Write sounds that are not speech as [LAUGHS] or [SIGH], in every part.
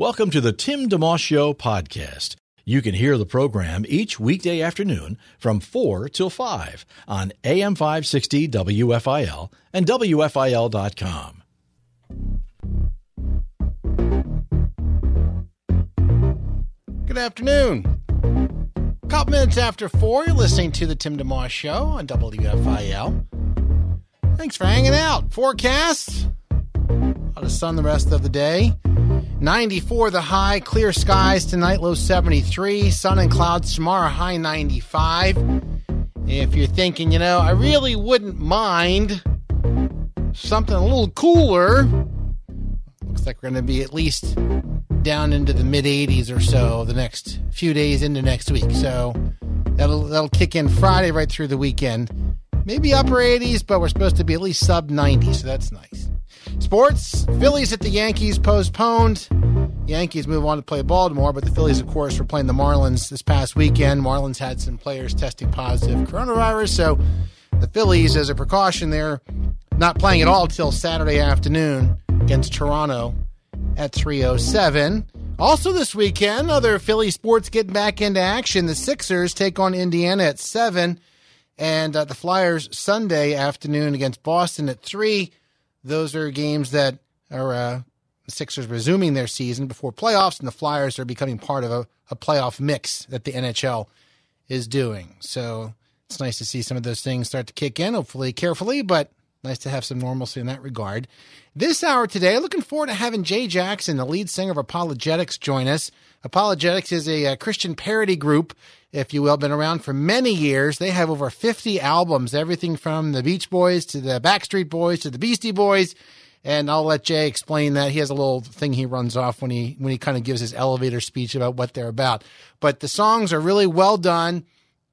Welcome to the Tim DeMoss Show podcast. You can hear the program each weekday afternoon from 4 till 5 on AM 560 WFIL and WFIL.com. Good afternoon. A couple minutes after 4, you're listening to the Tim DeMoss Show on WFIL. Thanks for hanging out. Forecast. A lot of sun the rest of the day. 94 the high, clear skies tonight, low 73. Sun and clouds tomorrow, high 95. If you're thinking, you know, I really wouldn't mind something a little cooler, looks like we're going to be at least down into the mid 80s or so the next few days into next week. So that'll that'll kick in Friday right through the weekend. Maybe upper 80s, but we're supposed to be at least sub 90, so that's nice. Sports, Phillies at the Yankees postponed. Yankees move on to play Baltimore, but the Phillies, of course, were playing the Marlins this past weekend. Marlins had some players testing positive coronavirus, so the Phillies, as a precaution, they're not playing at all till Saturday afternoon against Toronto at 307. Also this weekend, other Philly sports getting back into action. The Sixers take on Indiana at 7, and uh, the Flyers Sunday afternoon against Boston at 3. Those are games that are uh, the Sixers resuming their season before playoffs, and the Flyers are becoming part of a, a playoff mix that the NHL is doing. So it's nice to see some of those things start to kick in, hopefully carefully, but nice to have some normalcy in that regard. This hour today, looking forward to having Jay Jackson, the lead singer of ApologetiX, join us. ApologetiX is a, a, Christian parody group, if you will, been around for many years. They have over 50 albums, everything from the Beach Boys to the Backstreet Boys to the Beastie Boys. And I'll let Jay explain that. He has a little thing he runs off when he when he kind of gives his elevator speech about what they're about. But the songs are really well done.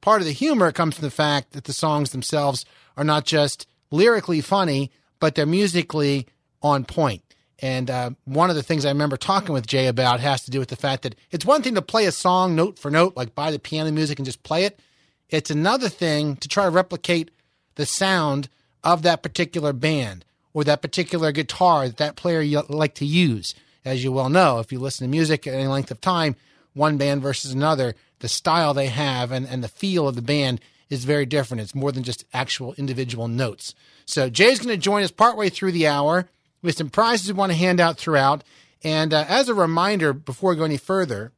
Part of the humor comes from the fact that the songs themselves are not just lyrically funny, but they're musically on point. And uh, one of the things I remember talking with Jay about has to do with the fact that it's one thing to play a song note for note, like buy the piano music and just play it. It's another thing to try to replicate the sound of that particular band or that particular guitar that that player you like to use. As you well know, if you listen to music at any length of time, one band versus another, the style they have and, and the feel of the band is very different. It's more than just actual individual notes. So Jay's going to join us partway through the hour with some prizes we want to hand out throughout. And uh, as a reminder, before we go any further,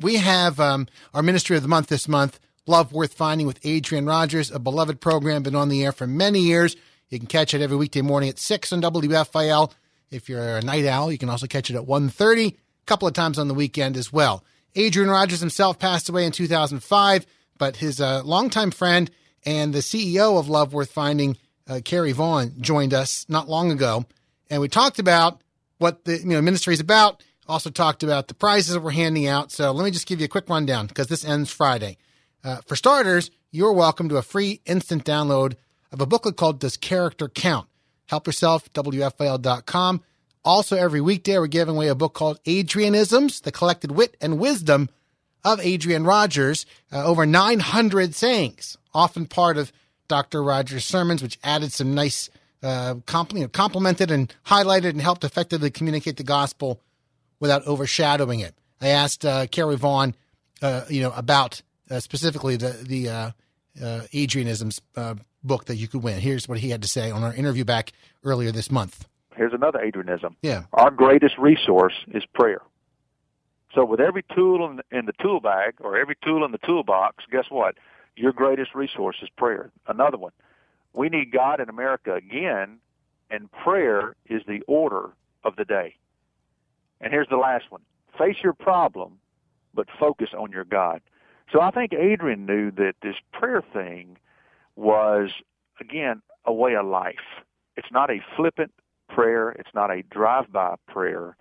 we have um, our Ministry of the Month this month, Love Worth Finding with Adrian Rogers, a beloved program, been on the air for many years. You can catch it every weekday morning at 6 on WFIL. If you're a night owl, you can also catch it at 1.30, a couple of times on the weekend as well. Adrian Rogers himself passed away in 2005, but his uh, longtime friend and the CEO of Love Worth Finding, uh, Kerry Vaughn joined us not long ago, and we talked about what the you know ministry is about. Also talked about the prizes that we're handing out. So let me just give you a quick rundown because this ends Friday. Uh, for starters, you're welcome to a free instant download of a booklet called "Does Character Count?" Help yourself. WFIL.com. Also, every weekday we're giving away a book called Adrianisms: The Collected Wit and Wisdom of Adrian Rogers. Uh, over 900 sayings, often part of Dr. Rogers' sermons, which added some nice, uh, compl- you know, complemented and highlighted and helped effectively communicate the gospel without overshadowing it. I asked uh, Kerry Vaughn, uh, you know, about uh, specifically the the uh, uh, Adrianisms uh, book that you could win. Here's what he had to say on our interview back earlier this month. Here's another Adrianism. Yeah. Our greatest resource is prayer. So with every tool in the, in the tool bag or every tool in the toolbox, guess what? Your greatest resource is prayer. Another one. We need God in America again, and prayer is the order of the day. And here's the last one. Face your problem, but focus on your God. So I think Adrian knew that this prayer thing was, again, a way of life. It's not a flippant prayer. It's not a drive-by prayer,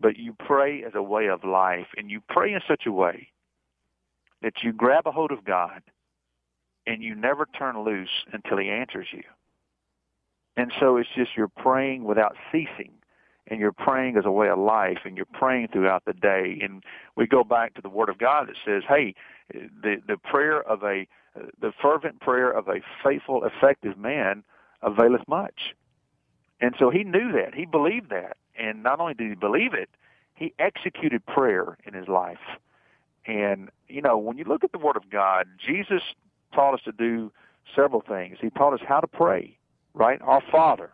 but you pray as a way of life, and you pray in such a way that you grab a hold of God and you never turn loose until He answers you. And so it's just you're praying without ceasing, and you're praying as a way of life, and you're praying throughout the day. And we go back to the Word of God that says, "Hey, the the prayer of a the fervent prayer of a faithful, effective man availeth much." And so he knew that. He believed that. And not only did he believe it, he executed prayer in his life. And, you know, when you look at the Word of God, Jesus taught us to do several things. He taught us how to pray, right? Our Father,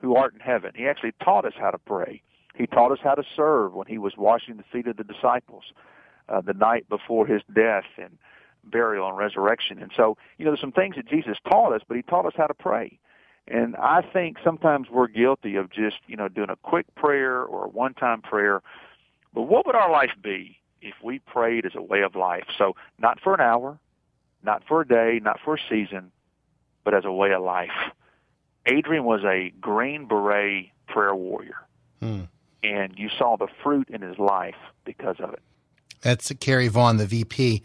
who art in heaven. He actually taught us how to pray. He taught us how to serve when he was washing the feet of the disciples uh, the night before his death and burial and resurrection. And so, you know, there's some things that Jesus taught us, but he taught us how to pray. And I think sometimes we're guilty of just, you know, doing a quick prayer or a one-time prayer. But what would our life be if we prayed as a way of life? So not for an hour, not for a day, not for a season, but as a way of life. Adrian was a Green Beret prayer warrior. Hmm. And you saw the fruit in his life because of it. That's Kerry Vaughn, the VP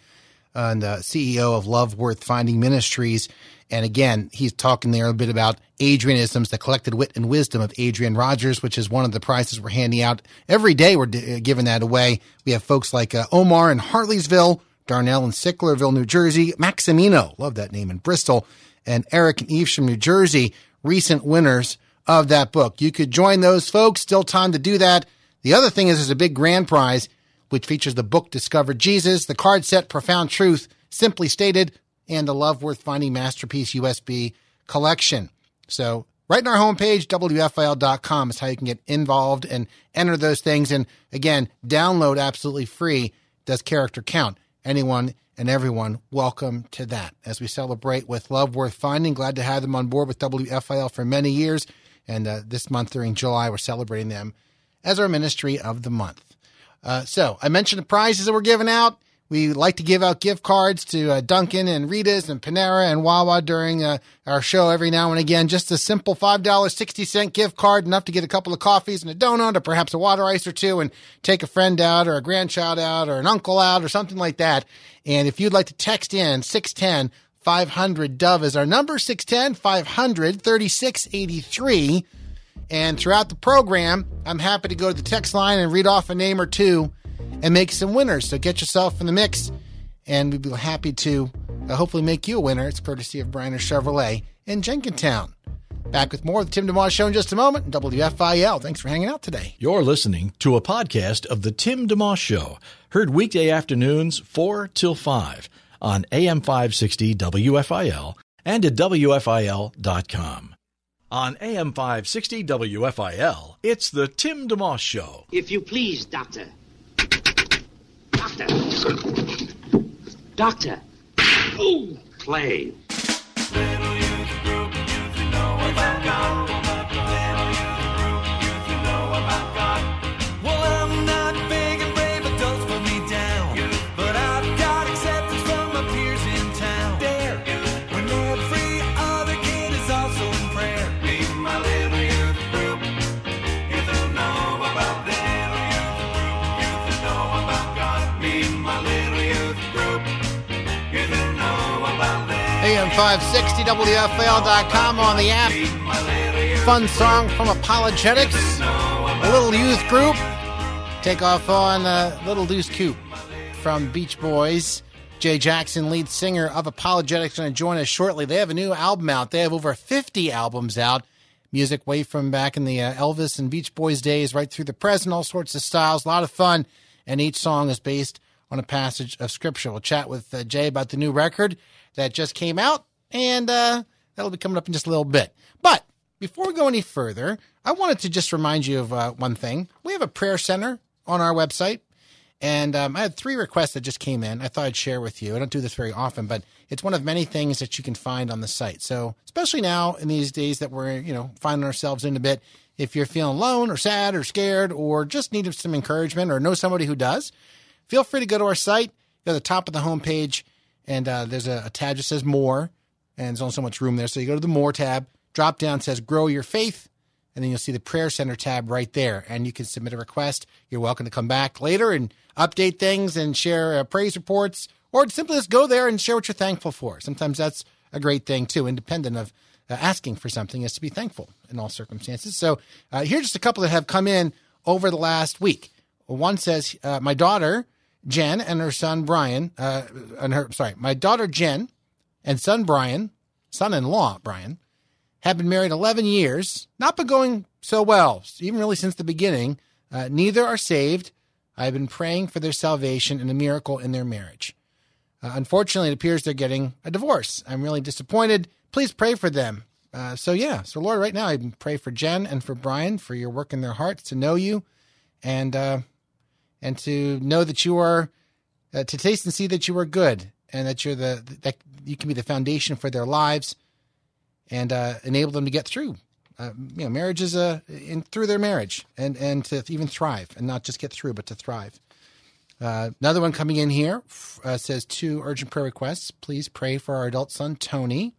and uh, CEO of Love Worth Finding Ministries. And again, he's talking there a bit about Adrianisms, the collected wit and wisdom of Adrian Rogers, which is one of the prizes we're handing out every day. We're d- giving that away. We have folks like uh, Omar in Harleysville, Darnell in Sicklerville, New Jersey, Maximino, love that name in Bristol, and Eric and Eve from New Jersey, recent winners of that book. You could join those folks. Still time to do that. The other thing is there's a big grand prize, which features the book Discover Jesus, the card set Profound Truth, simply stated, and the Love Worth Finding Masterpiece USB collection. So right on our homepage, WFIL.com is how you can get involved and enter those things. And again, download absolutely free. Does character count? Anyone and everyone, welcome to that. As we celebrate with Love Worth Finding, glad to have them on board with WFIL for many years. And uh, this month during July, we're celebrating them as our ministry of the month. Uh, so I mentioned the prizes that were given out. We like to give out gift cards to uh, Dunkin' and Rita's and Panera and Wawa during uh, our show every now and again. Just a simple $5.60 gift card, enough to get a couple of coffees and a donut or perhaps a water ice or two and take a friend out or a grandchild out or an uncle out or something like that. And if you'd like to text in 610 500 Dove is our number 610 500 3683. And throughout the program, I'm happy to go to the text line and read off a name or two and make some winners. So get yourself in the mix, and we'd be happy to uh, hopefully make you a winner. It's courtesy of Bryner Chevrolet in Jenkintown. Back with more of the Tim DeMoss Show in just a moment. WFIL. Thanks for hanging out today. You're listening to a podcast of the Tim DeMoss Show, heard weekday afternoons 4 till 5 on AM 560 WFIL and at WFIL.com. On AM 560 WFIL, it's the Tim DeMoss Show. If you please, Doctor. Doctor. Doctor. Oh, play. AM560WFIL.com on the app. Fun song from ApologetiX, a little youth group. Take off on a Little Deuce Coupe from Beach Boys. Jay Jackson, lead singer of ApologetiX, going to join us shortly. They have a new album out. They have over 50 albums out. Music way from back in the uh, Elvis and Beach Boys days, right through the present, all sorts of styles. A lot of fun. And each song is based on a passage of Scripture. We'll chat with uh, Jay about the new record that just came out and uh, that'll be coming up in just a little bit. But before we go any further, I wanted to just remind you of uh, one thing. We have a prayer center on our website, and um, I had three requests that just came in. I thought I'd share with you. I don't do this very often, but it's one of many things that you can find on the site. So, especially now in these days that we're you know finding ourselves in a bit, if you're feeling alone or sad or scared or just need some encouragement or know somebody who does, feel free to go to our site. Go to the top of the homepage, and uh, there's a, a tab that says More and there's only so much room there. So you go to the More tab, drop down says Grow Your Faith, and then you'll see the Prayer Center tab right there, and you can submit a request. You're welcome to come back later and update things and share uh, praise reports, or simply just go there and share what you're thankful for. Sometimes that's a great thing too, independent of uh, asking for something, is to be thankful in all circumstances. So uh, here's just a couple that have come in over the last week. One says, uh, "My daughter Jen and her son Brian, uh, and her sorry, my daughter Jen and son Brian, son-in-law Brian." have been married 11 years, not been going so well, even really since the beginning. Uh, neither are saved. I've been praying for their salvation and a miracle in their marriage. Uh, unfortunately, it appears they're getting a divorce. I'm really disappointed. Please pray for them. Uh, so, yeah, so Lord, right now, I pray for Jen and for Brian for your work in their hearts to know you and uh, and to know that you are, uh, to taste and see that you are good and that you're the, that you can be the foundation for their lives and uh, enable them to get through. Uh, you know, marriage is a in through their marriage, and and to even thrive, and not just get through, but to thrive. Uh, another one coming in here uh, says two urgent prayer requests. Please pray for our adult son Tony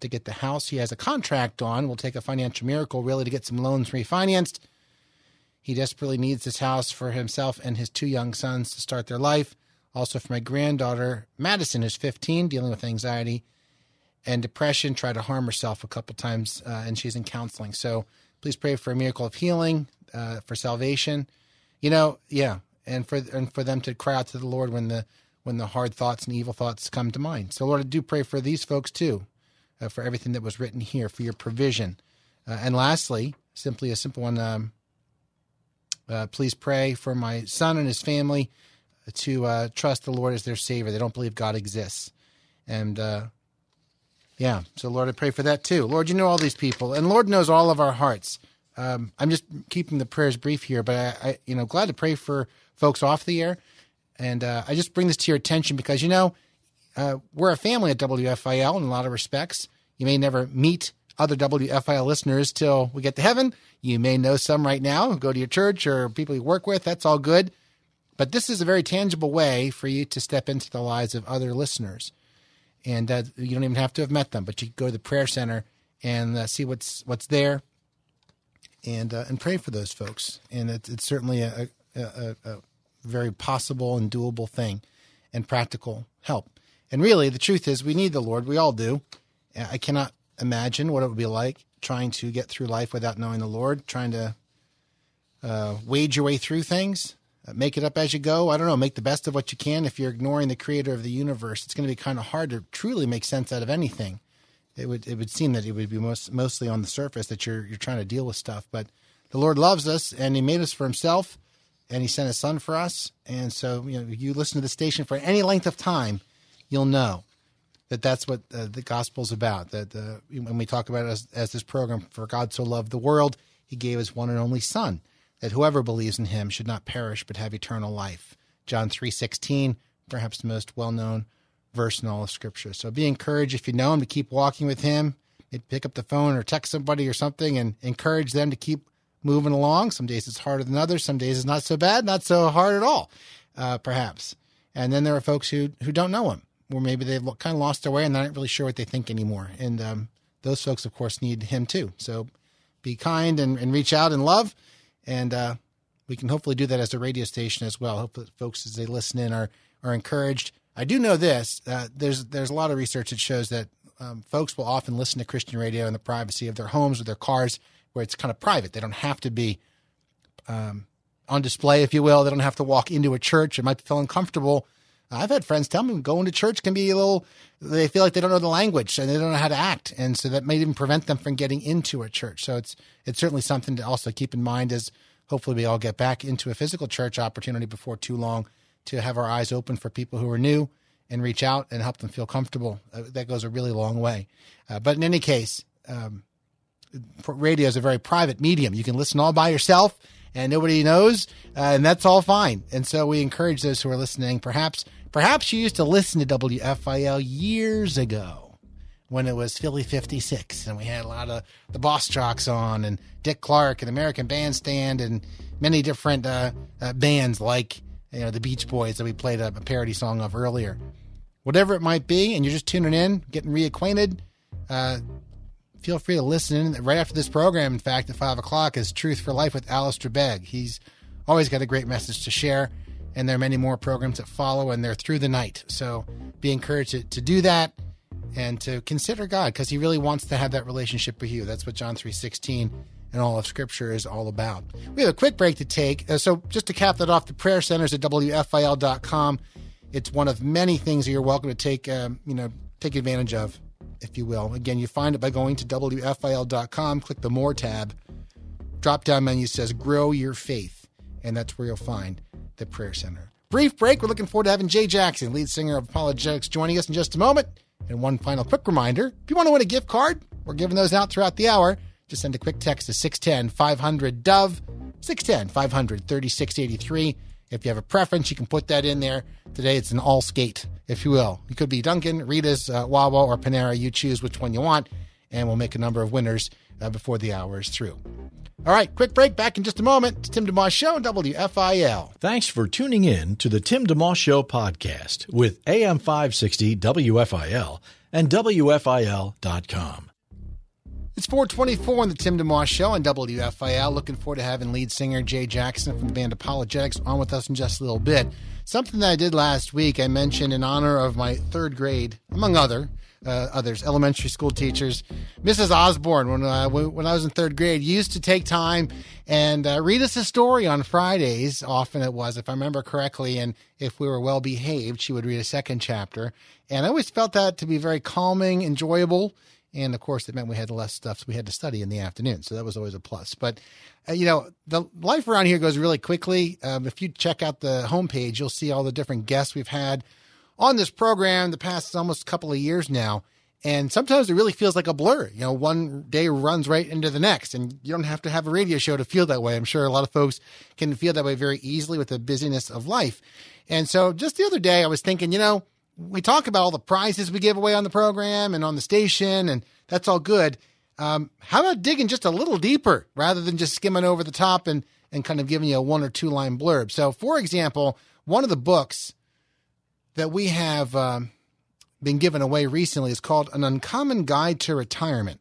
to get the house he has a contract on. Will take a financial miracle really to get some loans refinanced. He desperately needs this house for himself and his two young sons to start their life. Also for my granddaughter Madison, who's 15, dealing with anxiety and depression, tried to harm herself a couple times, uh, and she's in counseling. So please pray for a miracle of healing, uh, for salvation. You know, yeah, and for and for them to cry out to the Lord when the when the hard thoughts and evil thoughts come to mind. So Lord, I do pray for these folks too, uh, for everything that was written here, for your provision. Uh, and lastly, simply a simple one. Um, uh, please pray for my son and his family to uh, trust the Lord as their Savior. They don't believe God exists, and uh, yeah. So, Lord, I pray for that too. Lord, you know all these people, and Lord knows all of our hearts. Um, I'm just keeping the prayers brief here, but I, I, you know, glad to pray for folks off the air. And uh, I just bring this to your attention because, you know, uh, we're a family at WFIL in a lot of respects. You may never meet other WFIL listeners till we get to heaven. You may know some right now, go to your church or people you work with. That's all good. But this is a very tangible way for you to step into the lives of other listeners and uh, you don't even have to have met them, but you go to the prayer center and uh, see what's what's there, and uh, and pray for those folks. And it's, it's certainly a, a, a, very possible and doable thing, and practical help. And really, the truth is, we need the Lord. We all do. I cannot imagine what it would be like trying to get through life without knowing the Lord, trying to uh, wade your way through things. Uh, make it up as you go. I don't know. Make the best of what you can. If you're ignoring the creator of the universe, it's going to be kind of hard to truly make sense out of anything. It would it would seem that it would be most, mostly on the surface that you're you're trying to deal with stuff. But the Lord loves us, and He made us for Himself, and He sent His Son for us. And so, you know, you listen to the station for any length of time, you'll know that that's what uh, the gospel's about. That uh, when we talk about it as, as this program, for God so loved the world, He gave His one and only Son that whoever believes in him should not perish but have eternal life. John 3:16, perhaps the most well-known verse in all of scripture. So be encouraged if you know him to keep walking with him. Pick up the phone or text somebody or something and encourage them to keep moving along. Some days it's harder than others. Some days it's not so bad, not so hard at all, uh, perhaps. And then there are folks who who don't know him, or maybe they've kind of lost their way and they're not really sure what they think anymore. And um, those folks, of course, need him too. So be kind and, and reach out and love and uh, we can hopefully do that as a radio station as well. Hopefully, folks as they listen in are are encouraged. I do know this: uh, there's there's a lot of research that shows that um, folks will often listen to Christian radio in the privacy of their homes or their cars, where it's kind of private. They don't have to be um, on display, if you will. They don't have to walk into a church. It might feel uncomfortable. I've had friends tell me going to church can be a little. They feel like they don't know the language and they don't know how to act, and so that may even prevent them from getting into a church. So it's it's certainly something to also keep in mind as hopefully we all get back into a physical church opportunity before too long to have our eyes open for people who are new and reach out and help them feel comfortable. Uh, that goes a really long way. Uh, but in any case, um, radio is a very private medium. You can listen all by yourself and nobody knows, uh, and that's all fine. And so we encourage those who are listening, perhaps Perhaps you used to listen to WFIL years ago when it was Philly 56 and we had a lot of the Boss Jocks on and Dick Clark and American Bandstand and many different uh, uh, bands like you know the Beach Boys that we played a, a, parody song of earlier. Whatever it might be, and you're just tuning in, getting reacquainted, uh, feel free to listen in right after this program. In fact, at 5 o'clock is Truth for Life with Alistair Begg. He's always got a great message to share, and there are many more programs that follow, and they're through the night. So be encouraged to, to do that and to consider God because he really wants to have that relationship with you. That's what John 3.16 and all of Scripture is all about. We have a quick break to take. Uh, so just to cap that off, the prayer centers at WFIL.com. It's one of many things that you're welcome to take, um, you know, take advantage of, if you will. Again, you find it by going to WFIL.com, click the More tab. Drop down menu says Grow Your Faith, and that's where you'll find the Prayer Center. Brief break. We're looking forward to having Jay Jackson, lead singer of ApologetiX, joining us in just a moment. And one final quick reminder if you want to win a gift card, we're giving those out throughout the hour. Just send a quick text to 610 500 Dove, 610 500 3683. If you have a preference, you can put that in there. Today it's an all skate, if you will. It could be Dunkin', Rita's, uh, Wawa, or Panera. You choose which one you want, and we'll make a number of winners uh, before the hour is through. All right, quick break. Back in just a moment. It's Tim DeMoss Show, on WFIL. Thanks for tuning in to the Tim DeMoss Show podcast with AM 560 WFIL and WFIL.com. It's 424 on the Tim DeMoss Show on WFIL. Looking forward to having lead singer Jay Jackson from the band ApologetiX on with us in just a little bit. Something that I did last week, I mentioned in honor of my third grade, among other uh, others, elementary school teachers. Mrs. Osborne, when, uh, when I was in third grade, used to take time and uh, read us a story on Fridays. Often it was, if I remember correctly, and if we were well behaved, she would read a second chapter. And I always felt that to be very calming, enjoyable. And of course, it meant we had less stuff, so we had to study in the afternoon. So that was always a plus. But, uh, you know, the life around here goes really quickly. Um, if you check out the homepage, you'll see all the different guests we've had on this program the past almost couple of years now. And sometimes it really feels like a blur. You know, one day runs right into the next, and you don't have to have a radio show to feel that way. I'm sure a lot of folks can feel that way very easily with the busyness of life. And so just the other day, I was thinking, you know, we talk about all the prizes we give away on the program and on the station, and that's all good. Um, how about digging just a little deeper rather than just skimming over the top and, and kind of giving you a one or two line blurb? So, for example, one of the books that we have um, been given away recently is called An Uncommon Guide to Retirement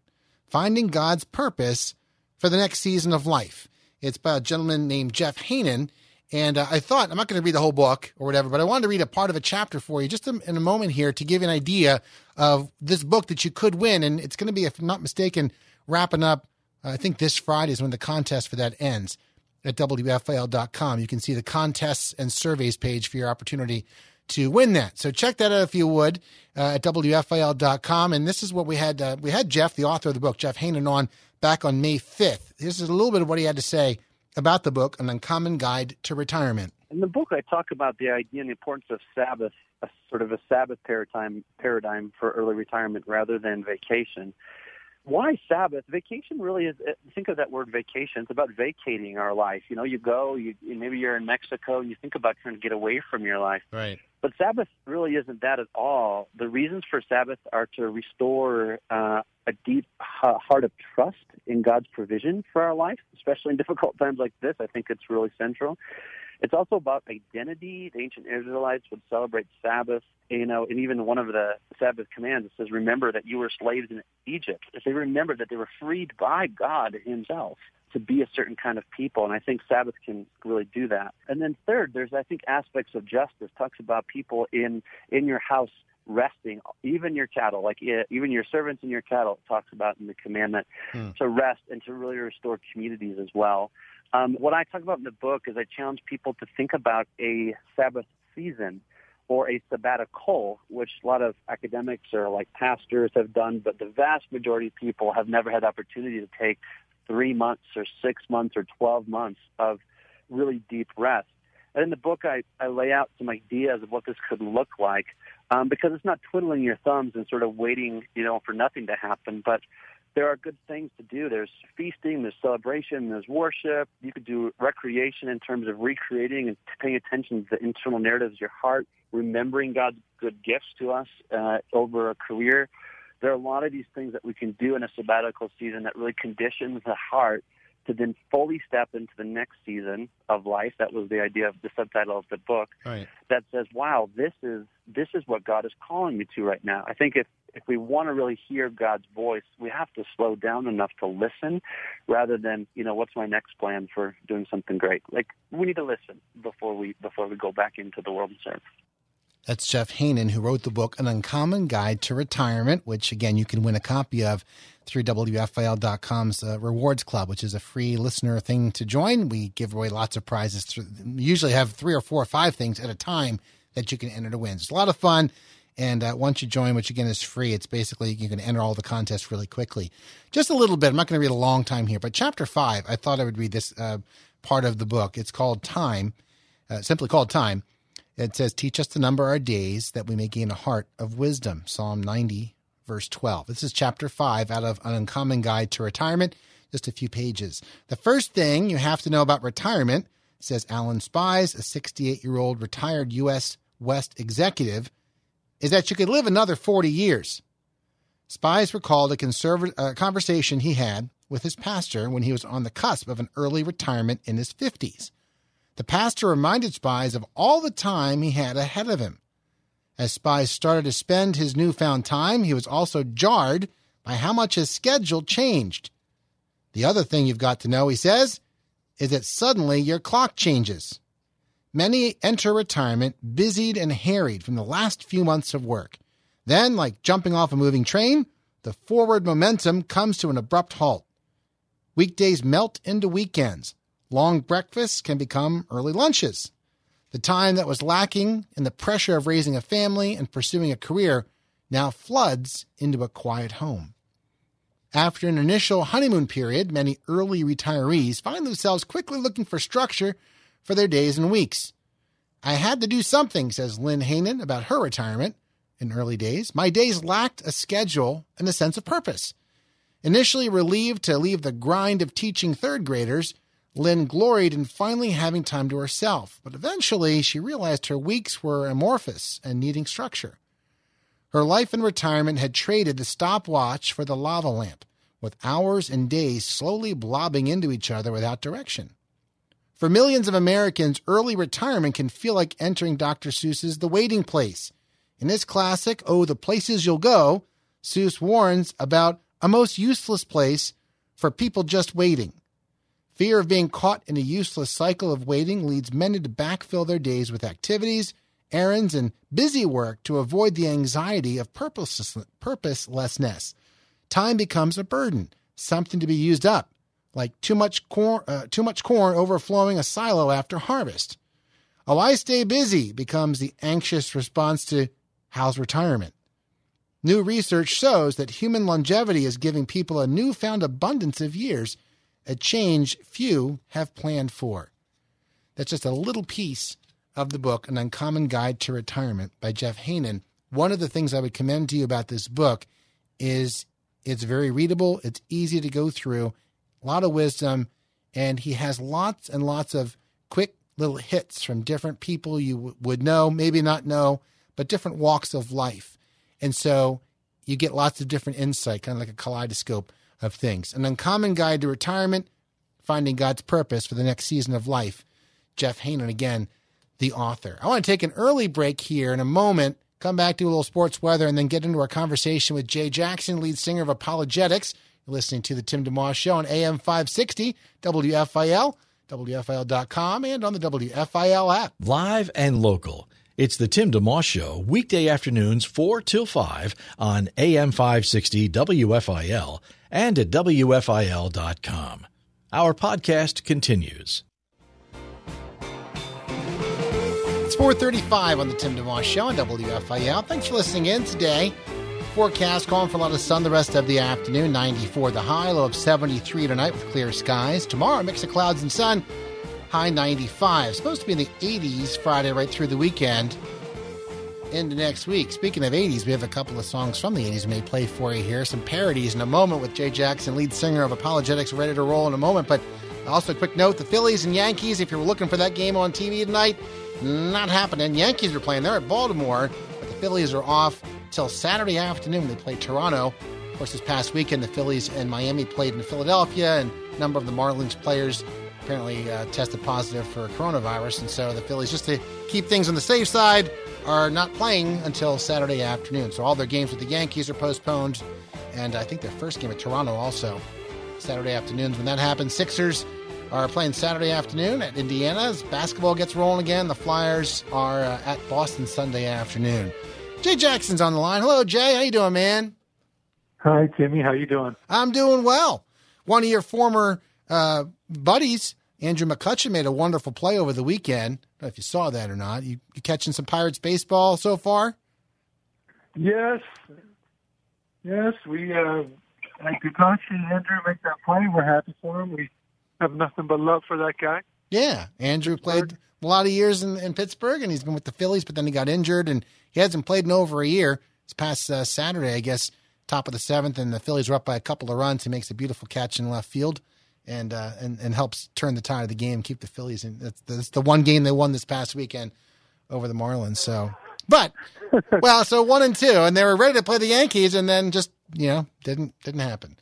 Finding God's Purpose for the Next Season of Life. It's by a gentleman named Jeff Haanen. And uh, I thought, I'm not going to read the whole book or whatever, but I wanted to read a part of a chapter for you just in a moment here to give you an idea of this book that you could win. And it's going to be, if I'm not mistaken, wrapping up, I think this Friday is when the contest for that ends at WFIL.com. You can see the contests and surveys page for your opportunity to win that. So check that out if you would uh, at WFIL.com. And this is what we had. Uh, we had Jeff, the author of the book, Jeff Haanen, on back on May 5th. This is a little bit of what he had to say about the book, An Uncommon Guide to Retirement. In the book, I talk about the idea and the importance of Sabbath, a sort of a Sabbath paradigm, paradigm for early retirement rather than vacation. Why Sabbath? Vacation really is. Uh, think of that word vacation. It's about vacating our life. You know, you go. You maybe you're in Mexico and you think about trying to get away from your life. Right. But Sabbath really isn't that at all. The reasons for Sabbath are to restore uh, a deep heart of trust in God's provision for our life, especially in [LAUGHS] difficult times like this. I think it's really central. It's also about identity. The ancient Israelites would celebrate Sabbath, you know, and even one of the Sabbath commands it says, "Remember that you were slaves in Egypt." If they remembered that they were freed by God Himself to be a certain kind of people, and I think Sabbath can really do that. And then third, there's I think aspects of justice. Talks about people in in your house resting, even your cattle, like even your servants and your cattle, talks about in the commandment hmm. to rest and to really restore communities as well. Um, what I talk about in the book is I challenge people to think about a Sabbath season or a sabbatical, which a lot of academics or like pastors have done, but the vast majority of people have never had the opportunity to take three months or six months or 12 months of really deep rest. And in the book, I, I lay out some ideas of what this could look like um, because it's not twiddling your thumbs and sort of waiting, you know, for nothing to happen, but there are good things to do. There's feasting, there's celebration, there's worship. You could do recreation in terms of recreating and paying attention to the internal narratives of your heart, remembering God's good gifts to us uh, over a career. There are a lot of these things that we can do in a sabbatical season that really conditions the heart to then fully step into the next season of life. That was the idea of the subtitle of the book. Right. That says, "Wow, this is this is what God is calling me to right now." I think if if we want to really hear God's voice, we have to slow down enough to listen, rather than you know what's my next plan for doing something great. Like we need to listen before we before we go back into the world and serve. That's Jeff Haanen, who wrote the book An Uncommon Guide to Retirement, which again you can win a copy of through WFIL.com's uh, Rewards Club, which is a free listener thing to join. We give away lots of prizes. Through, usually have three or four or five things at a time that you can enter to win. It's a lot of fun. And uh, once you join, which again is free, it's basically you can enter all the contests really quickly. Just a little bit. I'm not going to read a long time here, but chapter five, I thought I would read this uh, part of the book. It's called Time, uh, simply called Time. It says, Teach us to number our days that we may gain a heart of wisdom. Psalm 90, verse 12. This is chapter 5 out of An Uncommon Guide to Retirement, just a few pages. The first thing you have to know about retirement, says Alan Spies, a 68 year old retired U.S. West executive, is that you could live another 40 years. Spies recalled a, conserv- a conversation he had with his pastor when he was on the cusp of an early retirement in his 50s. The pastor reminded Spies of all the time he had ahead of him. As Spies started to spend his newfound time, he was also jarred by how much his schedule changed. The other thing you've got to know, he says, is that suddenly your clock changes. Many enter retirement busied and harried from the last few months of work. Then, like jumping off a moving train, the forward momentum comes to an abrupt halt. Weekdays melt into weekends. Long breakfasts can become early lunches. The time that was lacking in the pressure of raising a family and pursuing a career now floods into a quiet home. After an initial honeymoon period, many early retirees find themselves quickly looking for structure for their days and weeks. I had to do something, says Lynn Haanen about her retirement in early days. My days lacked a schedule and a sense of purpose. Initially relieved to leave the grind of teaching third graders, Lynn gloried in finally having time to herself, but eventually she realized her weeks were amorphous and needing structure. Her life in retirement had traded the stopwatch for the lava lamp, with hours and days slowly blobbing into each other without direction. For millions of Americans, early retirement can feel like entering Dr. Seuss's The Waiting Place. In his classic, Oh, the Places You'll Go, Seuss warns about a most useless place for people just waiting. Fear of being caught in a useless cycle of waiting leads many to backfill their days with activities, errands, and busy work to avoid the anxiety of purposelessness. Time becomes a burden, something to be used up, like too much corn, uh, too much corn overflowing a silo after harvest. Oh, I stay busy becomes the anxious response to how's retirement. New research shows that human longevity is giving people a newfound abundance of years a change few have planned for. That's just a little piece of the book, An Uncommon Guide to Retirement by Jeff Haanen. One of the things I would commend to you about this book is it's very readable, it's easy to go through, a lot of wisdom, and he has lots and lots of quick little hits from different people you w- would know, maybe not know, but different walks of life. And so you get lots of different insight, kind of like a kaleidoscope of things. An Uncommon Guide to Retirement, Finding God's Purpose for the Next Season of Life. Jeff Haanen, again, the author. I want to take an early break here in a moment, come back, do a little sports weather, and then get into our conversation with Jay Jackson, lead singer of ApologetiX. You're listening to the Tim DeMoss Show on AM 560, WFIL, WFIL.com, and on the WFIL app. Live and local. It's the Tim DeMoss Show, weekday afternoons 4 till 5 on AM 560 WFIL and at WFIL.com. Our podcast continues. It's 435 on the Tim DeMoss Show on WFIL. Thanks for listening in today. Forecast calling for a lot of sun the rest of the afternoon. 94 the high, low of 73 tonight with clear skies. Tomorrow, mix of clouds and sun, high 95. Supposed to be in the 80s Friday right through the weekend into next week. Speaking of 80s, we have a couple of songs from the 80s we may play for you here. Some parodies in a moment with Jay Jackson, lead singer of ApologetiX, ready to roll in a moment. But also, a quick note the Phillies and Yankees, if you're looking for that game on TV tonight, not happening. Yankees are playing. They're at Baltimore, but the Phillies are off till Saturday afternoon. They play Toronto. Of course, this past weekend, the Phillies and Miami played in Philadelphia, and a number of the Marlins players apparently uh, tested positive for coronavirus, and so the Phillies, just to keep things on the safe side, are not playing until Saturday afternoon. So all their games with the Yankees are postponed, and I think their first game at Toronto also Saturday afternoons. When that happens, Sixers are playing Saturday afternoon at Indiana as basketball gets rolling again. The Flyers are uh, at Boston Sunday afternoon. Jay Jackson's on the line. Hello, Jay. How you doing, man? Hi, Timmy. How you doing? I'm doing well. One of your former uh, buddies, Andrew McCutchen, made a wonderful play over the weekend. I don't know if you saw that or not. You, you catching some Pirates baseball so far? Yes. Yes, we uh, like to coach Andrew make that play. We're happy for him. We have nothing but love for that guy. Yeah, Andrew played a lot of years in, in Pittsburgh, and he's been with the Phillies, but then he got injured, and he hasn't played in over a year. It's past uh, Saturday, I guess, top of the seventh, and the Phillies were up by a couple of runs. He makes a beautiful catch in left field, and uh, and and helps turn the tide of the game, keep the Phillies in. That's, that's the one game they won this past weekend over the Marlins. So, but [LAUGHS] well, so one and two, and they were ready to play the Yankees, and then just you know didn't didn't happen,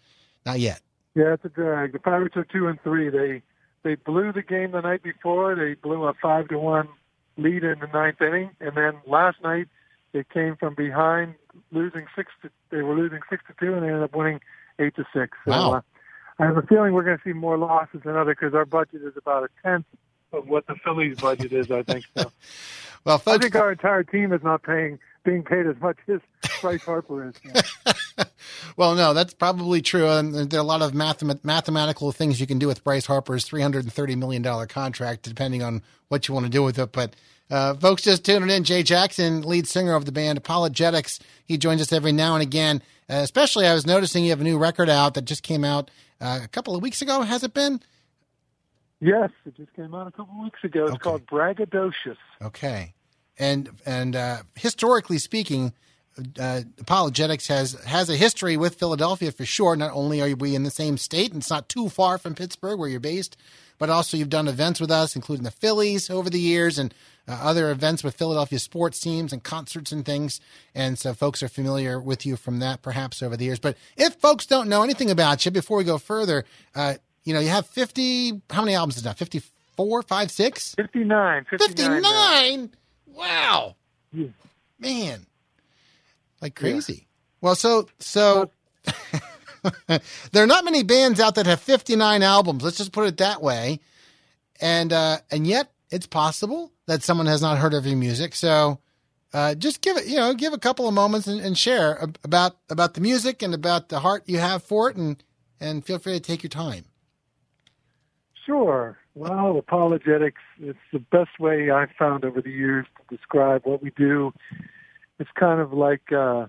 not yet. Yeah, it's a drag. The Pirates are two and three. They they blew the game the night before. They blew a five to one lead in the ninth inning, and then last night they came from behind, losing six. To, they were losing six to two, and they ended up winning eight to six. So, Wow. uh, I have a feeling we're going to see more losses than other because our budget is about a tenth of what the Phillies' budget is. I think so. [LAUGHS] Well, I think our entire team is not paying being paid as much as Bryce Harper is. Yeah. [LAUGHS] Well, no, that's probably true. And there are a lot of mathem- mathematical things you can do with Bryce Harper's $330 million contract, depending on what you want to do with it. But uh, folks just tuning in. Jay Jackson, lead singer of the band Apologetics, he joins us every now and again. Uh, especially, I was noticing you have a new record out that just came out uh, a couple of weeks ago. Has it been? Yes, it just came out a couple of weeks ago. It's Okay. called Braggadocious. Okay. And and uh, historically speaking, uh, ApologetiX has has a history with Philadelphia for sure. Not only are we in the same state, and it's not too far from Pittsburgh where you're based, but also you've done events with us, including the Phillies over the years, and uh, other events with Philadelphia sports teams and concerts and things. And so folks are familiar with you from that, perhaps over the years. But if folks don't know anything about you, before we go further, uh, you know, you have fifty. How many albums is that? Fifty-four, five, six. 59. 59. now. 59 wow Yeah. man like crazy well so so [LAUGHS] [LAUGHS] there are not many bands out that have 59 albums let's just put it that way and uh and yet it's possible that someone has not heard of your music so uh just give it you know give a couple of moments and, and share ab- about about the music and about the heart you have for it and and feel free to take your time Sure. Well, ApologetiX, it's the best way I've found over the years to describe what we do. It's kind of like uh,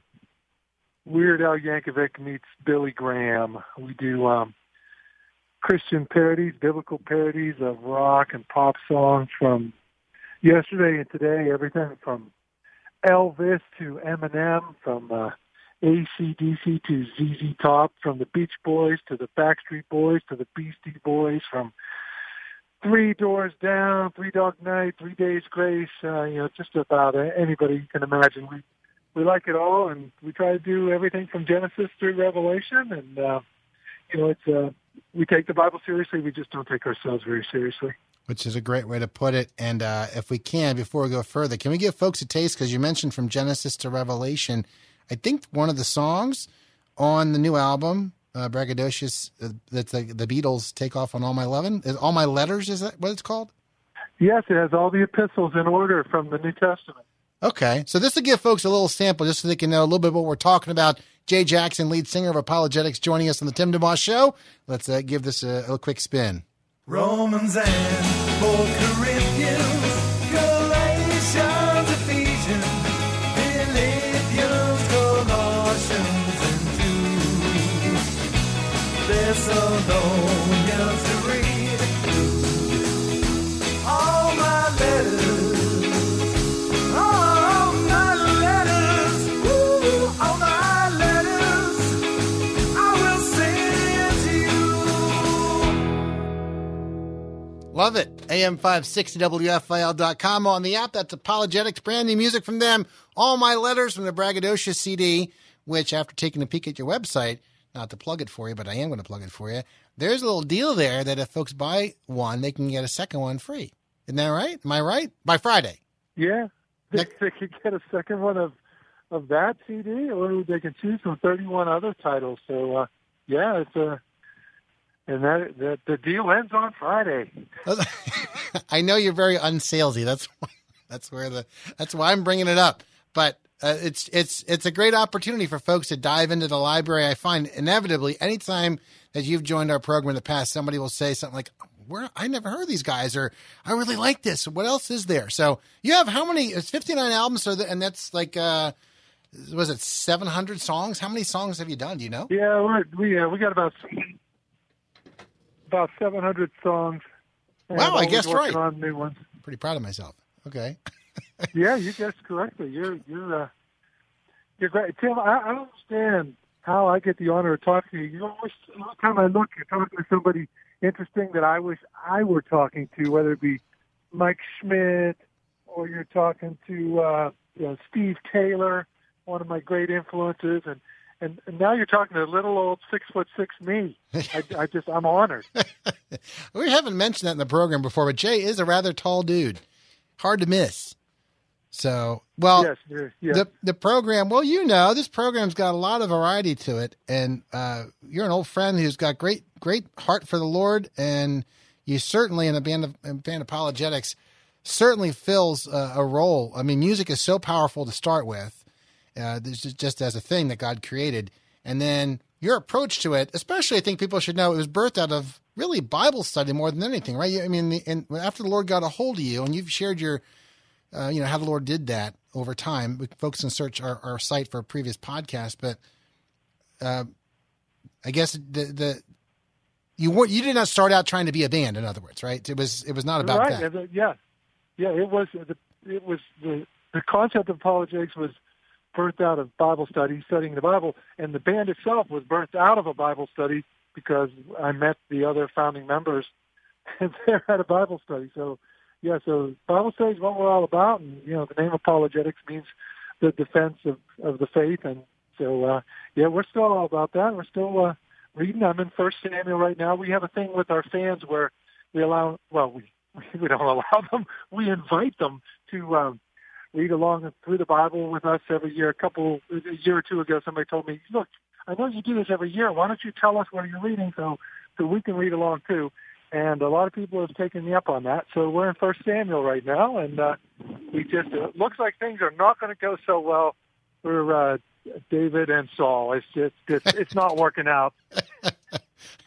Weird Al Yankovic meets Billy Graham. We do um, Christian parodies, biblical parodies of rock and pop songs from yesterday and today, everything from Elvis to Eminem, from uh, ACDC to ZZ Top, from the Beach Boys to the Backstreet Boys to the Beastie Boys, from Three Doors Down, Three Dog Night, Three Days Grace, uh, you know, just about anybody you can imagine. We we like it all, and we try to do everything from Genesis through Revelation, and uh, you know, it's uh, we take the Bible seriously. We just don't take ourselves very seriously. which is a great way to put it. And uh, if we can, before we go further, can we give folks a taste? Because you mentioned from Genesis to Revelation. I think one of the songs on the new album, uh, Braggadocious, uh, that the, the Beatles take off on All My Lovin'. Is All My Letters, is that what it's called? Yes, it has all the epistles in order from the New Testament. Okay. So this will give folks a little sample just so they can know a little bit what we're talking about. Jay Jackson, lead singer of ApologetiX, joining us on the Tim DeMoss Show. Let's uh, give this a, a quick spin. Romans and Corinthians, Galatians, Ephesians, Philippians, Colossians, and Jude. Thessalonians Love it. AM560WFIL.com on the app. That's ApologetiX. Brand new music from them. All my letters from the Braggadocious CD, which after taking a peek at your website, not to plug it for you, but I am going to plug it for you. There's a little deal there that if folks buy one, they can get a second one free. Isn't that right? Am I right? By Friday. Yeah, they, they could get a second one of of that CD, or they can choose from 31 other titles. So, uh, yeah, it's a and that, that the deal ends on Friday. [LAUGHS] I know you're very unsalesy. That's why, that's where the that's why I'm bringing it up. But uh, it's it's it's a great opportunity for folks to dive into the library. I find inevitably anytime that you've joined our program in the past, somebody will say something like, "Where I never heard these guys," or "I really like this." What else is there? So you have how many? It's 59 albums, so that, and that's like. uh was it 700 songs? How many songs have you done? Do you know? Yeah, we're, we uh, we got about about 700 songs. Wow, I guessed working right. On new ones. Pretty proud of myself. Okay. [LAUGHS] yeah, you guessed correctly. You're you're uh, you're great, Tim. I, I don't understand how I get the honor of talking to you. You always, every time I look, you're talking to somebody interesting that I wish I were talking to, whether it be Mike Schmidt or you're talking to uh, you know, Steve Taylor, one of my great influences, and. And, and now you're talking to a little old six foot six me. I, I just I'm honored. [LAUGHS] We haven't mentioned that in the program before, but Jay is a rather tall dude, hard to miss. So, well, yes, you're- the the program. Well, you know, this program's got a lot of variety to it, and uh, you're an old friend who's got great great heart for the Lord, and you certainly in a band of in band ApologetiX certainly fills uh, a role. I mean, music is so powerful to start with, uh, this is just as a thing that God created, and then your approach to it, especially, I think people should know, it was birthed out of really Bible study more than anything, right? I mean, the, and after the Lord got a hold of you, and you've shared your, uh, you know, how the Lord did that over time. We- Folks can search our, our site for a previous podcast, but uh, I guess the the you weren't you did not start out trying to be a band. In other words, right? It was it was not about right. that. yeah, yeah. It was the it was the the concept of ApologetiX was birthed out of Bible study, studying the Bible, and the band itself was birthed out of a Bible study because I met the other founding members, [LAUGHS] and they had a Bible study. So, yeah, so Bible study is what we're all about, and you know, the name ApologetiX means the defense of of the faith, and so uh, yeah, we're still all about that. We're still uh, reading. I'm in First Samuel right now. We have a thing with our fans where we allow well we [LAUGHS] we don't allow them we invite them to um read along through the bible with us every year a couple a year or two ago somebody told me look i know you do this every year why don't you tell us what you're reading so so we can read along too and a lot of people have taken me up on that so we're in first samuel right now and uh we just it looks like things are not going to go so well for uh david and saul it's just it's, it's not working out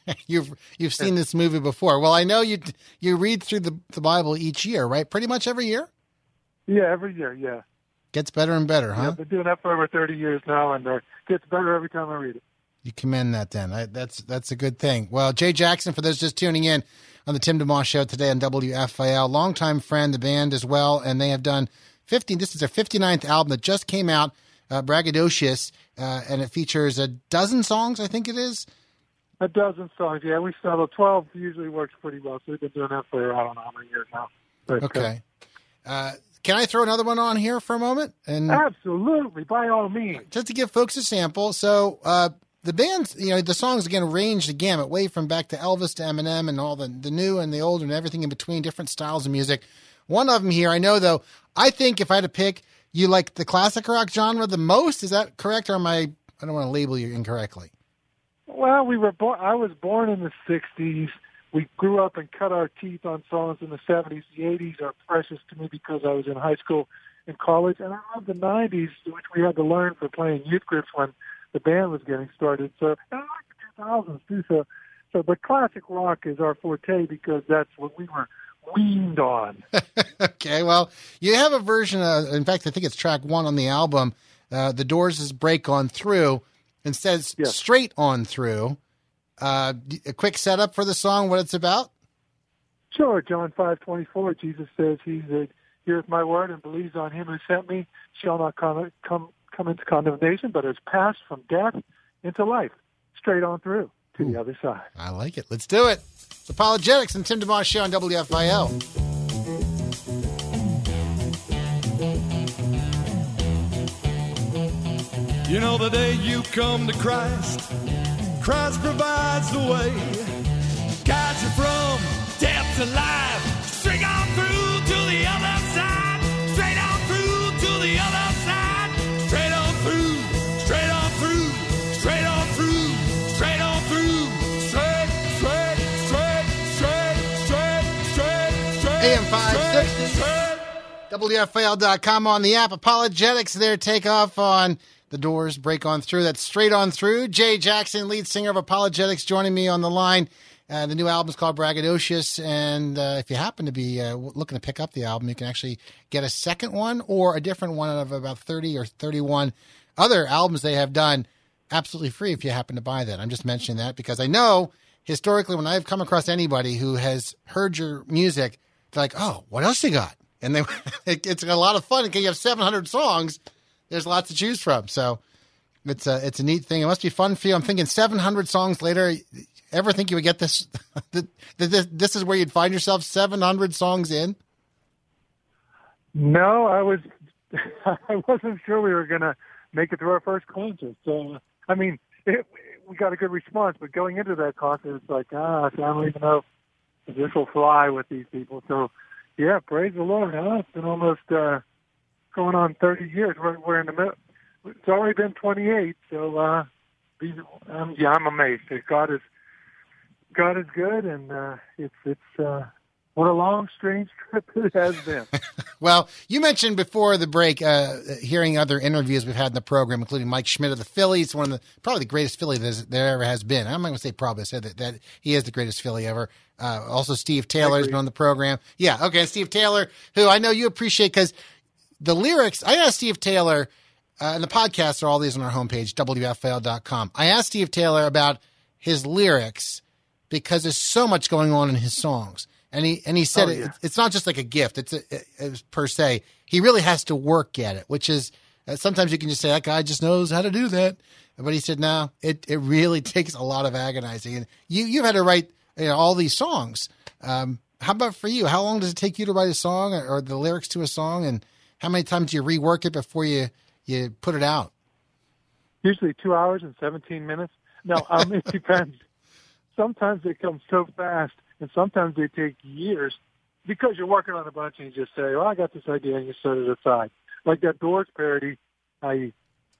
[LAUGHS] you've you've seen this movie before. Well, I know you you read through the the Bible each year, right? Pretty much every year. Yeah every year yeah Gets better and better, Yeah, huh? I've been doing that for over 30 years now, and uh, it gets better every time I read it. You commend that then. I, that's that's a good thing. Well, Jay Jackson, for those just tuning in on the Tim DeMoss Show today on WFIL, longtime friend, the band as well, and they have done 15. This is their 59th album that just came out, uh, Braggadocious, uh, and it features a dozen songs, I think it is. A dozen songs, yeah. We settle 12 usually works pretty well, so we've been doing that for, I don't know how many years now. But, uh, Okay. Uh, can I throw another one on here for a moment? And absolutely, by all means. just to give folks a sample. So uh, the bands, you know, the songs again range the gamut, way from back to Elvis to Eminem and all the the new and the old and everything in between, different styles of music. One of them here, I know though. I think if I had to pick, you like the classic rock genre the most. Is that correct, or am I? I don't want to label you incorrectly. Well, we were born. I was born in the '60s. We grew up and cut our teeth on songs in the '70s. The '80s are precious to me because I was in high school and college, and I love the '90s, which we had to learn for playing youth groups when the band was getting started. So and I like the 2000s too. So, so but classic rock is our forte because that's what we were weaned on. [LAUGHS] okay, well, you have a version. Of, in fact, I think it's track one on the album. Uh, the Doors is "Break On Through" and says Yes. "Straight On Through." Uh, d- a quick setup for the song, what it's about. Sure, John five twenty four. Jesus says, "He that heareth my word and believes on him who sent me shall not come come come into condemnation, but has passed from death into life, straight on through to the other side." I like it. Let's do it. It's ApologetiX and Tim DeMoss Show on WFIL. You know, the day you come to Christ, Christ provides the way, guides you from death to life, straight on through to the other side, straight on through to the other side, straight on through, straight on through, straight on through, straight on through, straight, straight, straight, straight, straight, straight, straight. AM 560. WFIL.com on the app. ApologetiX, their takeoff on the doors, break on through. That's straight on through. Jay Jackson, lead singer of ApologetiX, joining me on the line. Uh, the new album is called Braggadocious. And uh, if you happen to be uh, looking to pick up the album, you can actually get a second one or a different one out of about 30 or 31 other albums they have done absolutely free if you happen to buy that. I'm just mentioning that because I know historically when I've come across anybody who has heard your music, they're like, oh, what else you got? And they, [LAUGHS] it's a lot of fun because you have 700 songs. There's lots to choose from. So it's a, it's a neat thing. It must be fun for you. I'm thinking 700 songs later. Ever think you would get this? [LAUGHS] that this, is where you'd find yourself 700 songs in? No, I was [LAUGHS] I wasn't sure we were going to make it through our first concert. So I mean, it, we got a good response, but going into that concert, it's like ah, I don't even know if this will fly with these people. So yeah, praise the Lord. Huh? It's been almost uh, going on 30 years. We're, we're in the middle. It's already been 28. So uh, these, um, yeah, I'm amazed. God is God is good, and uh, it's it's uh, what a long, strange trip it has been. [LAUGHS] Well, you mentioned before the break, uh, hearing other interviews we've had in the program, including Mike Schmidt of the Phillies, one of the probably the greatest Philly there ever has been. I'm not going to say probably. I said that, that he is the greatest Philly ever. Uh, also, Steve Taylor's been on the program. Yeah, okay, Steve Taylor, who I know you appreciate because the lyrics. I asked Steve Taylor, uh, and the podcasts are all these on our homepage, WFIL.com. I asked Steve Taylor about his lyrics because there's so much going on in his songs. And he and he said Oh, it, it's not just like a gift. It's a, it, per se. He really has to work at it, which is uh, sometimes you can just say that guy just knows how to do that. But he said no, it it really [LAUGHS] takes a lot of agonizing. And you you had to write you know, all these songs. Um, how about for you? How long does it take you to write a song or, or the lyrics to a song? And how many times do you rework it before you you put it out? usually two hours and 17 minutes. No, [LAUGHS] um, it depends. Sometimes they come so fast, and sometimes they take years because you're working on a bunch and you just say, "Well, I got this idea," and you set it aside. Like that Doors parody, I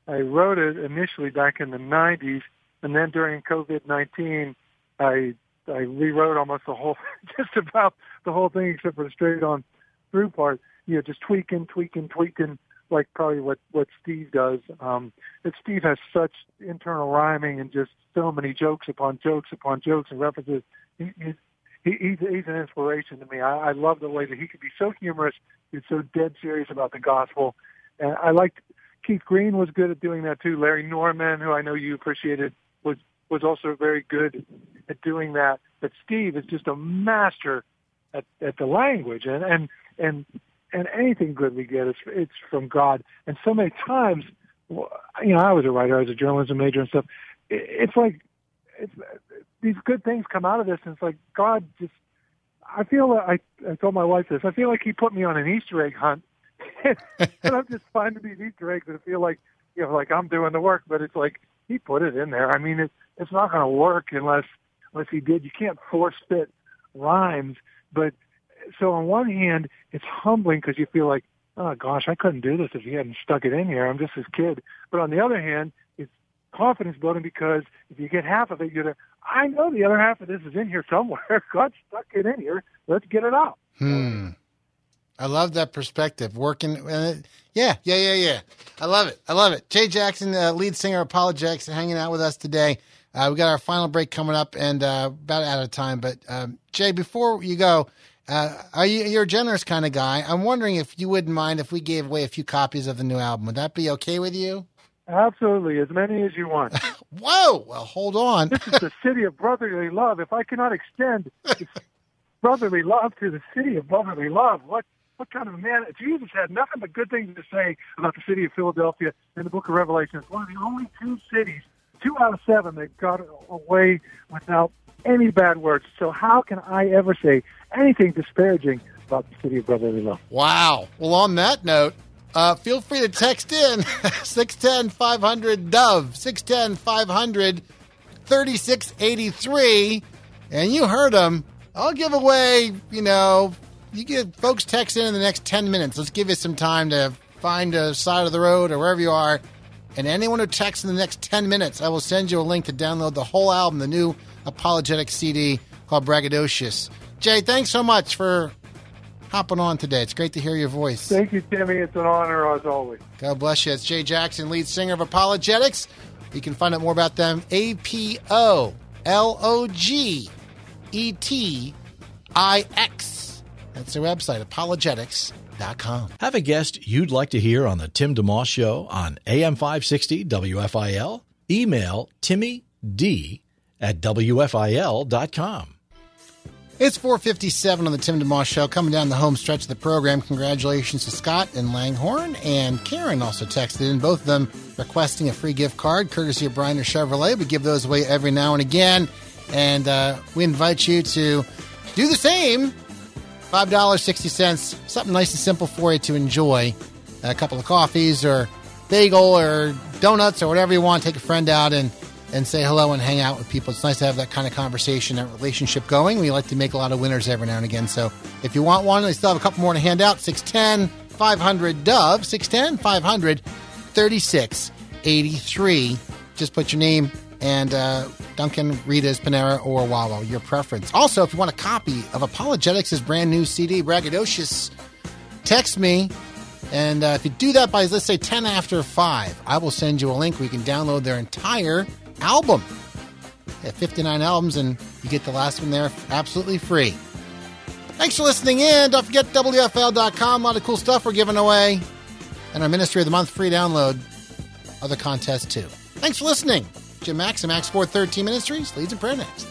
I wrote it initially back in the 90s, and then during COVID-19, I I rewrote almost the whole, [LAUGHS] just about the whole thing except for the straight on through part. You know, just tweaking, tweaking, tweaking, like probably what what Steve does. Um, and Steve has such internal rhyming and just so many jokes upon jokes upon jokes and references. He, he's he, he's he's an inspiration to me. I, I love the way that he could be so humorous. He's so dead serious about the gospel, and I liked Keith Green was good at doing that too. Larry Norman, who I know you appreciated, was was also very good at doing that. But Steve is just a master at, at the language, and and and and anything good we get is it's from God. And so many times, you know, I was a writer, I was a journalism major and stuff. It's like it's these good things come out of this, and it's like God just. I feel like I, I told my wife this. I feel like He put me on an Easter egg hunt, [LAUGHS] and I'm just finding these Easter eggs and feel like you know, like I'm doing the work, but it's like He put it in there. I mean, it, it's not going to work unless unless He did. You can't force fit rhymes, but so on one hand, it's humbling because you feel like, oh gosh, I couldn't do this if he hadn't stuck it in here. I'm just his kid. But on the other hand, it's confidence building because if you get half of it, you're I know the other half of this is in here somewhere. [LAUGHS] God stuck it in here. Let's get it out. Hmm. I love that perspective. Working, uh, yeah, yeah, yeah, yeah. I love it. I love it. Jay Jackson, uh, lead singer of ApologetiX, hanging out with us today. Uh, we got our final break coming up, and uh, about out of time. But um, Jay, before you go, uh, are you you're a generous kind of guy? I'm wondering if you wouldn't mind if we gave away a few copies of the new album. Would that be okay with you? Absolutely, as many as you want. [LAUGHS] Whoa! Well, hold on. This is the city of brotherly love. If I cannot extend brotherly love to the city of brotherly love, what what kind of a man? Jesus had nothing but good things to say about the city of Philadelphia in the Book of Revelation. It's one of the only two cities, two out of seven, that got away without any bad words. So how can I ever say anything disparaging about the city of brotherly love? Wow. Well, on that note, uh, feel free to text in [LAUGHS] 610 500 Dove, 610 500 3683. And you heard them. I'll give away, you know, you get folks text in in the next 10 minutes. Let's give you some time to find a side of the road or wherever you are. And anyone who texts in the next 10 minutes, I will send you a link to download the whole album, the new ApologetiX CD called Braggadocious. Jay, thanks so much for hopping on today. It's great to hear your voice. Thank you, Timmy. It's an honor as always. God bless you. It's Jay Jackson, lead singer of ApologetiX. You can find out more about them. A P O L O G E T I X. That's their website, apologetix.com. Have a guest you'd like to hear on the Tim DeMoss Show on AM 560 WFIL? Email Timmy D at WFIL.com. It's 457 on the Tim DeMoss Show, coming down the home stretch of the program. Congratulations to Scott and Langhorne. And Karen also texted in, both of them requesting a free gift card, courtesy of Briner Chevrolet. We give those away every now and again. And uh, we invite you to do the same. $5.60, something nice and simple for you to enjoy. A couple of coffees or bagel or donuts or whatever you want. Take a friend out and and say hello and hang out with people. It's nice to have that kind of conversation, that relationship going. We like to make a lot of winners every now and again. So if you want one, they still have a couple more to hand out 610 500 Dove, 610 500 3683. Just put your name and uh, Dunkin', Rita's, Panera, or Wawa, your preference. Also, if you want a copy of ApologetiX' brand new CD, Braggadocious, text me. And uh, if you do that by, let's say, 10 after 5, I will send you a link you can download their entire album. They have 59 albums, and you get the last one there absolutely free. Thanks for listening in. Don't forget WFIL.com. A lot of cool stuff we're giving away. And our Ministry of the Month free download. Other contests, too. Thanks for listening. Jim Max and Max 413 Ministries. Leads in prayer next.